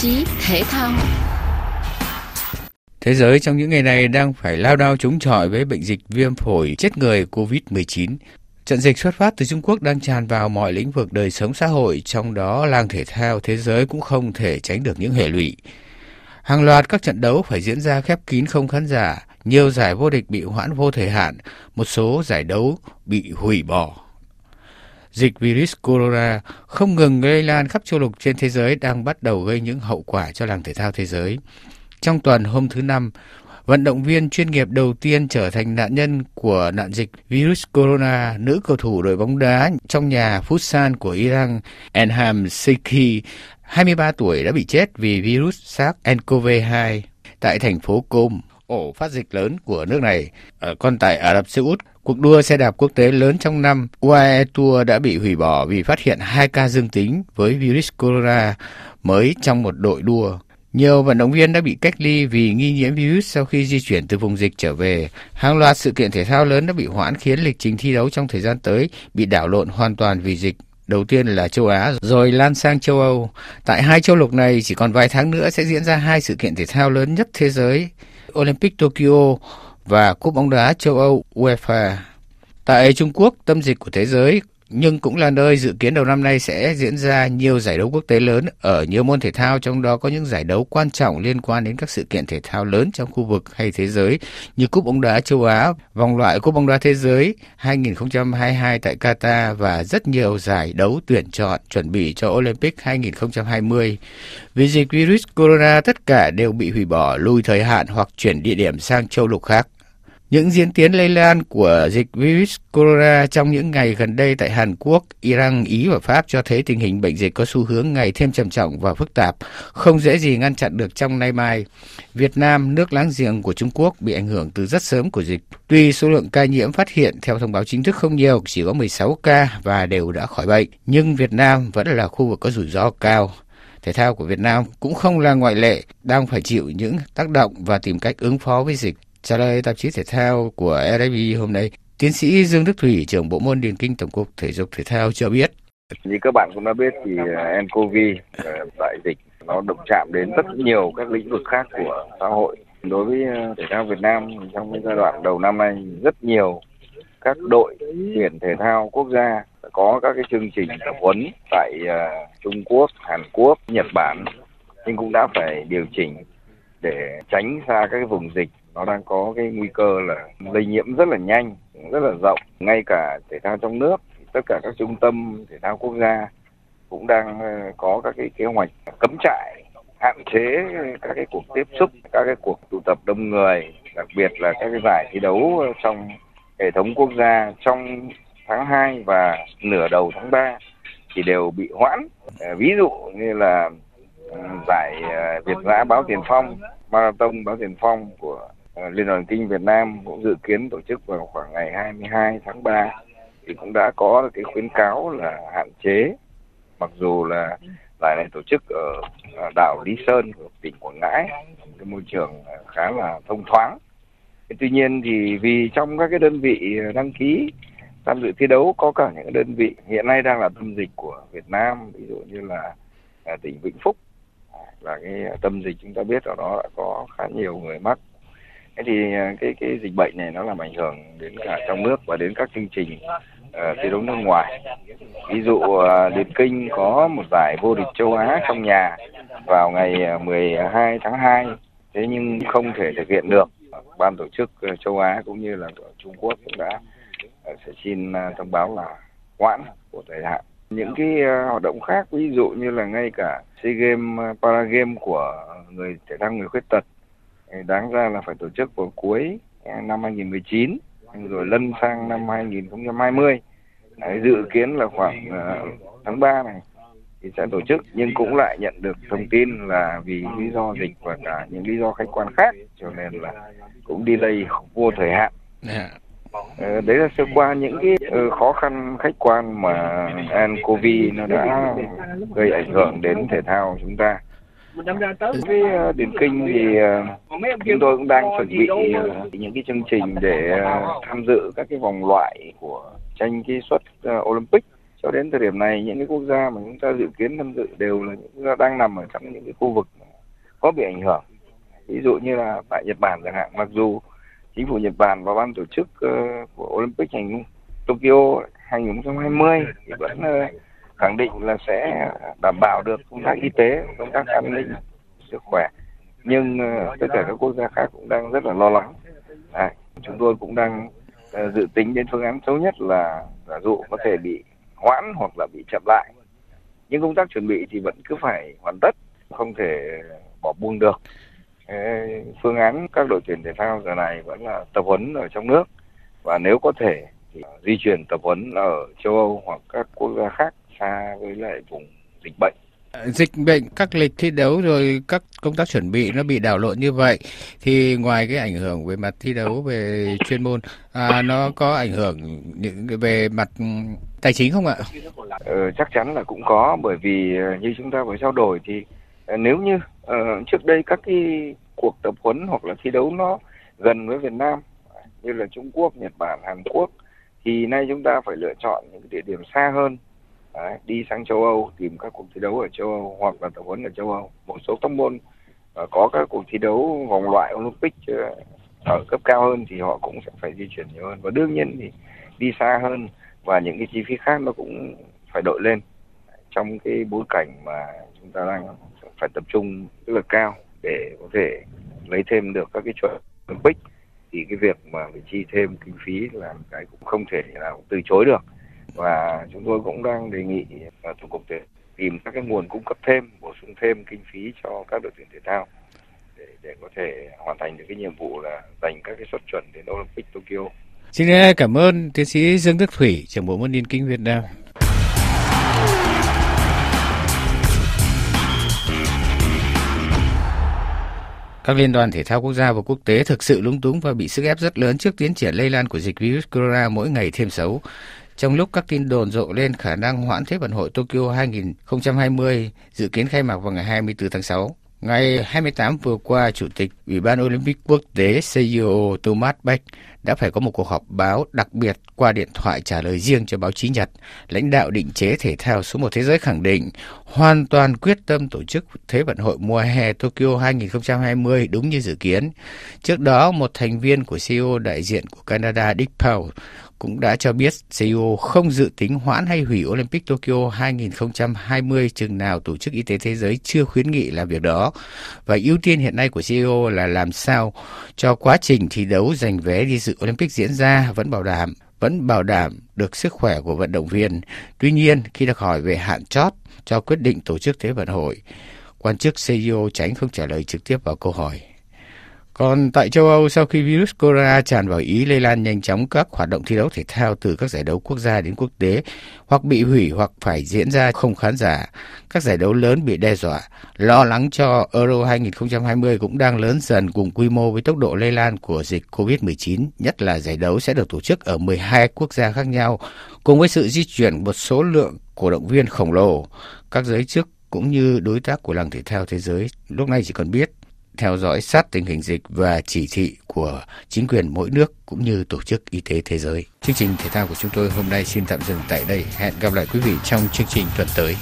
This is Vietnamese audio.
trí, thể thao. Thế giới trong những ngày này đang phải lao đao chống chọi với bệnh dịch viêm phổi chết người COVID-19. Trận dịch xuất phát từ Trung Quốc đang tràn vào mọi lĩnh vực đời sống xã hội, trong đó làng thể thao thế giới cũng không thể tránh được những hệ lụy. Hàng loạt các trận đấu phải diễn ra khép kín không khán giả, nhiều giải vô địch bị hoãn vô thời hạn, một số giải đấu bị hủy bỏ. Dịch virus corona không ngừng lây lan khắp châu lục trên thế giới đang bắt đầu gây những hậu quả cho làng thể thao thế giới. Trong tuần hôm thứ Năm, vận động viên chuyên nghiệp đầu tiên trở thành nạn nhân của nạn dịch virus corona, nữ cầu thủ đội bóng đá trong nhà Futsal của Iran, Enham Seiki, 23 tuổi đã bị chết vì virus SARS-CoV-2 tại thành phố Qom, ổ phát dịch lớn của nước này. Ở còn tại Ả Rập Xê Út, cuộc đua xe đạp quốc tế lớn trong năm UAE Tour đã bị hủy bỏ vì phát hiện hai ca dương tính với virus corona mới trong một đội đua. Nhiều vận động viên đã bị cách ly vì nghi nhiễm virus sau khi di chuyển từ vùng dịch trở về. Hàng loạt sự kiện thể thao lớn đã bị hoãn khiến lịch trình thi đấu trong thời gian tới bị đảo lộn hoàn toàn vì dịch. Đầu tiên là châu Á, rồi lan sang châu Âu. Tại hai châu lục này chỉ còn vài tháng nữa sẽ diễn ra hai sự kiện thể thao lớn nhất thế giới, Olympic Tokyo và Cúp bóng đá châu Âu UEFA. Tại Trung Quốc, tâm dịch của thế giới nhưng cũng là nơi dự kiến đầu năm nay sẽ diễn ra nhiều giải đấu quốc tế lớn ở nhiều môn thể thao, trong đó có những giải đấu quan trọng liên quan đến các sự kiện thể thao lớn trong khu vực hay thế giới như Cúp bóng đá châu Á, vòng loại Cúp bóng đá thế giới 2022 tại Qatar và rất nhiều giải đấu tuyển chọn chuẩn bị cho Olympic 2020. Vì dịch virus corona tất cả đều bị hủy bỏ, lùi thời hạn hoặc chuyển địa điểm sang châu lục khác. Những diễn tiến lây lan của dịch virus corona trong những ngày gần đây tại Hàn Quốc, Iran, Ý và Pháp cho thấy tình hình bệnh dịch có xu hướng ngày thêm trầm trọng và phức tạp, không dễ gì ngăn chặn được trong nay mai. Việt Nam, nước láng giềng của Trung Quốc, bị ảnh hưởng từ rất sớm của dịch. Tuy số lượng ca nhiễm phát hiện theo thông báo chính thức không nhiều, chỉ có 16 ca và đều đã khỏi bệnh, nhưng Việt Nam vẫn là khu vực có rủi ro cao thể thao của Việt Nam cũng không là ngoại lệ, đang phải chịu những tác động và tìm cách ứng phó với dịch. Trả lời tạp chí thể thao của RFI hôm nay, tiến sĩ Dương Đức Thủy, trưởng bộ môn điền kinh Tổng cục Thể dục Thể thao cho biết. Như các bạn cũng đã biết thì à, nCoV, à, đại dịch, nó động chạm đến rất nhiều các lĩnh vực khác của xã hội. Đối với à, thể thao Việt Nam trong cái giai đoạn đầu năm nay rất nhiều các đội tuyển thể thao quốc gia có các cái chương trình tập huấn tại Trung Quốc, Hàn Quốc, Nhật Bản nhưng cũng đã phải điều chỉnh để tránh xa các cái vùng dịch nó đang có cái nguy cơ là lây nhiễm rất là nhanh, rất là rộng. Ngay cả thể thao trong nước, tất cả các trung tâm thể thao quốc gia cũng đang ờ, có các cái kế hoạch cấm trại, hạn chế các cái cuộc tiếp xúc, các cái cuộc tụ tập đông người, đặc biệt là các cái giải thi đấu trong hệ thống quốc gia trong tháng 2 và nửa đầu tháng 3 thì đều bị hoãn. Ờ, ví dụ như là ừ, giải ờ, Việt giã báo tiền phong, marathon báo tiền phong của Ờ, Liên đoàn Kinh Việt Nam cũng dự kiến tổ chức vào khoảng ngày 22 tháng 3 thì cũng đã có cái khuyến cáo là hạn chế, mặc dù là giải này tổ chức ở à, đảo Lý Sơn của tỉnh Quảng Ngãi cái môi trường à, khá là thông thoáng. Tuy nhiên thì vì trong các cái đơn vị à, đăng ký, tham dự thi đấu có cả những đơn vị hiện nay đang là tâm dịch của Việt Nam, ví dụ như là tỉnh Vĩnh Phúc là cái tâm dịch chúng ta biết ở đó đã có khá nhiều người mắc thế thì à, cái cái dịch bệnh này nó làm ảnh hưởng đến cả trong nước và đến các chương trình uh, thi đấu nước ngoài. Ví dụ uh, điền kinh có một giải vô địch châu á trong nhà vào ngày à, 12 tháng 2 thế nhưng không thể thực hiện được. Ban tổ chức châu á cũng như là trung quốc cũng đã uh, sẽ xin uh, thông báo là hoãn của thời hạn. Những cái uh, hoạt động khác ví dụ như là ngay cả SEA Games, Para Games của người thể thao người khuyết tật đáng ra là phải tổ chức vào cuối năm 2019 rồi lân sang năm 2020 Đấy, dự kiến là khoảng uh, tháng 3 này thì sẽ tổ chức nhưng cũng lại nhận được thông tin là vì lý do dịch và cả những lý do khách quan khác cho nên là cũng delay vô thời hạn. Yeah. Dạ. Uh, đấy là sơ qua những cái uh, khó khăn khách quan mà nCoV nó đã gây ảnh hưởng đến thể thao chúng ta với uh, điển kinh thì uh, chúng tôi cũng đang chuẩn bị uh, những cái chương trình để tham dự các cái vòng loại của tranh cái suất uh, Olympic. Cho đến thời điểm này những cái quốc gia mà chúng ta dự kiến tham dự đều là những quốc gia đang nằm ở trong những cái khu vực có bị ảnh hưởng. Ví dụ như là tại Nhật Bản chẳng hạn. Mặc dù chính phủ Nhật Bản và ban tổ chức của Olympic thành Tokyo 2020 thì vẫn khẳng định là sẽ đảm bảo được công tác y tế công tác an ninh sức khỏe. Nhưng ờ, tất cả các quốc gia khác cũng đang rất là lo lắng. À, chúng tôi cũng đang ờ, dự tính đến phương án xấu nhất là giả dụ có thể bị hoãn hoặc là bị chậm lại. Nhưng công tác chuẩn bị thì vẫn cứ phải hoàn tất không thể bỏ buông được. Phương án các đội tuyển thể thao giờ này vẫn là tập huấn ở trong nước. Và nếu có thể thì di chuyển tập huấn ở châu Âu hoặc các quốc gia khác xa với lại vùng dịch bệnh dịch bệnh các lịch thi đấu rồi các công tác chuẩn bị nó bị đảo lộn như vậy thì ngoài cái ảnh hưởng về mặt thi đấu về chuyên môn à, nó có ảnh hưởng những về mặt tài chính không ạ? Ừ, chắc chắn là cũng có bởi vì ờ, như chúng ta vừa trao đổi thì ờ, nếu như uh, trước đây các cái cuộc tập huấn hoặc là thi đấu nó gần với Việt Nam như là Trung Quốc, Nhật Bản, Hàn Quốc thì nay chúng ta phải lựa chọn những địa điểm xa hơn Đấy, đi sang châu Âu tìm các cuộc thi đấu ở châu Âu hoặc là tập huấn ở châu Âu. Một số các môn uh, có các cuộc thi đấu vòng loại Olympic uh, ở cấp cao hơn thì họ cũng sẽ phải di chuyển nhiều hơn. Và đương nhiên thì đi xa hơn và những cái chi phí khác nó cũng phải đội lên. Trong cái bối cảnh mà chúng ta đang phải tập trung rất là cao để có thể lấy thêm được các cái chuẩn Olympic thì cái việc mà phải chi thêm kinh phí là cái cũng không thể nào từ chối được và chúng tôi cũng đang đề nghị à, tổng cục thể tìm các cái nguồn cung cấp thêm bổ sung thêm kinh phí cho các đội tuyển thể thao để để có thể hoàn thành được cái nhiệm vụ là giành các cái suất chuẩn đến Olympic Tokyo. Xin cảm ơn tiến sĩ Dương Đức Thủy, trưởng bộ môn điền kinh Việt Nam. Các liên đoàn thể thao quốc gia và quốc tế thực sự lúng túng và bị sức ép rất lớn trước tiến triển lây lan của dịch virus corona mỗi ngày thêm xấu. Trong lúc các tin đồn rộ lên khả năng hoãn Thế vận hội Tokyo 2020 dự kiến khai mạc vào ngày 24 tháng 6, Ngày 28 vừa qua, Chủ tịch Ủy ban Olympic Quốc tế CEO Thomas Bach đã phải có một cuộc họp báo đặc biệt qua điện thoại trả lời riêng cho báo chí Nhật. Lãnh đạo định chế thể thao số một thế giới khẳng định hoàn toàn quyết tâm tổ chức Thế vận hội mùa hè Tokyo 2020 đúng như dự kiến. Trước đó, một thành viên của CEO đại diện của Canada Dick Powell cũng đã cho biết CEO không dự tính hoãn hay hủy Olympic Tokyo 2020 chừng nào Tổ chức Y tế Thế giới chưa khuyến nghị làm việc đó. Và ưu tiên hiện nay của CEO là làm sao cho quá trình thi đấu giành vé đi dự Olympic diễn ra vẫn bảo đảm vẫn bảo đảm được sức khỏe của vận động viên. Tuy nhiên, khi được hỏi về hạn chót cho quyết định tổ chức Thế vận hội, quan chức CEO tránh không trả lời trực tiếp vào câu hỏi. Còn tại châu Âu, sau khi virus corona tràn vào Ý lây lan nhanh chóng các hoạt động thi đấu thể thao từ các giải đấu quốc gia đến quốc tế hoặc bị hủy hoặc phải diễn ra không khán giả, các giải đấu lớn bị đe dọa. Lo lắng cho Euro 2020 cũng đang lớn dần cùng quy mô với tốc độ lây lan của dịch COVID-19, nhất là giải đấu sẽ được tổ chức ở 12 quốc gia khác nhau, cùng với sự di chuyển một số lượng cổ động viên khổng lồ. Các giới chức cũng như đối tác của làng thể thao thế giới lúc này chỉ còn biết theo dõi sát tình hình dịch và chỉ thị của chính quyền mỗi nước cũng như Tổ chức Y tế Thế giới. Chương trình thể thao của chúng tôi hôm nay xin tạm dừng tại đây. Hẹn gặp lại quý vị trong chương trình tuần tới.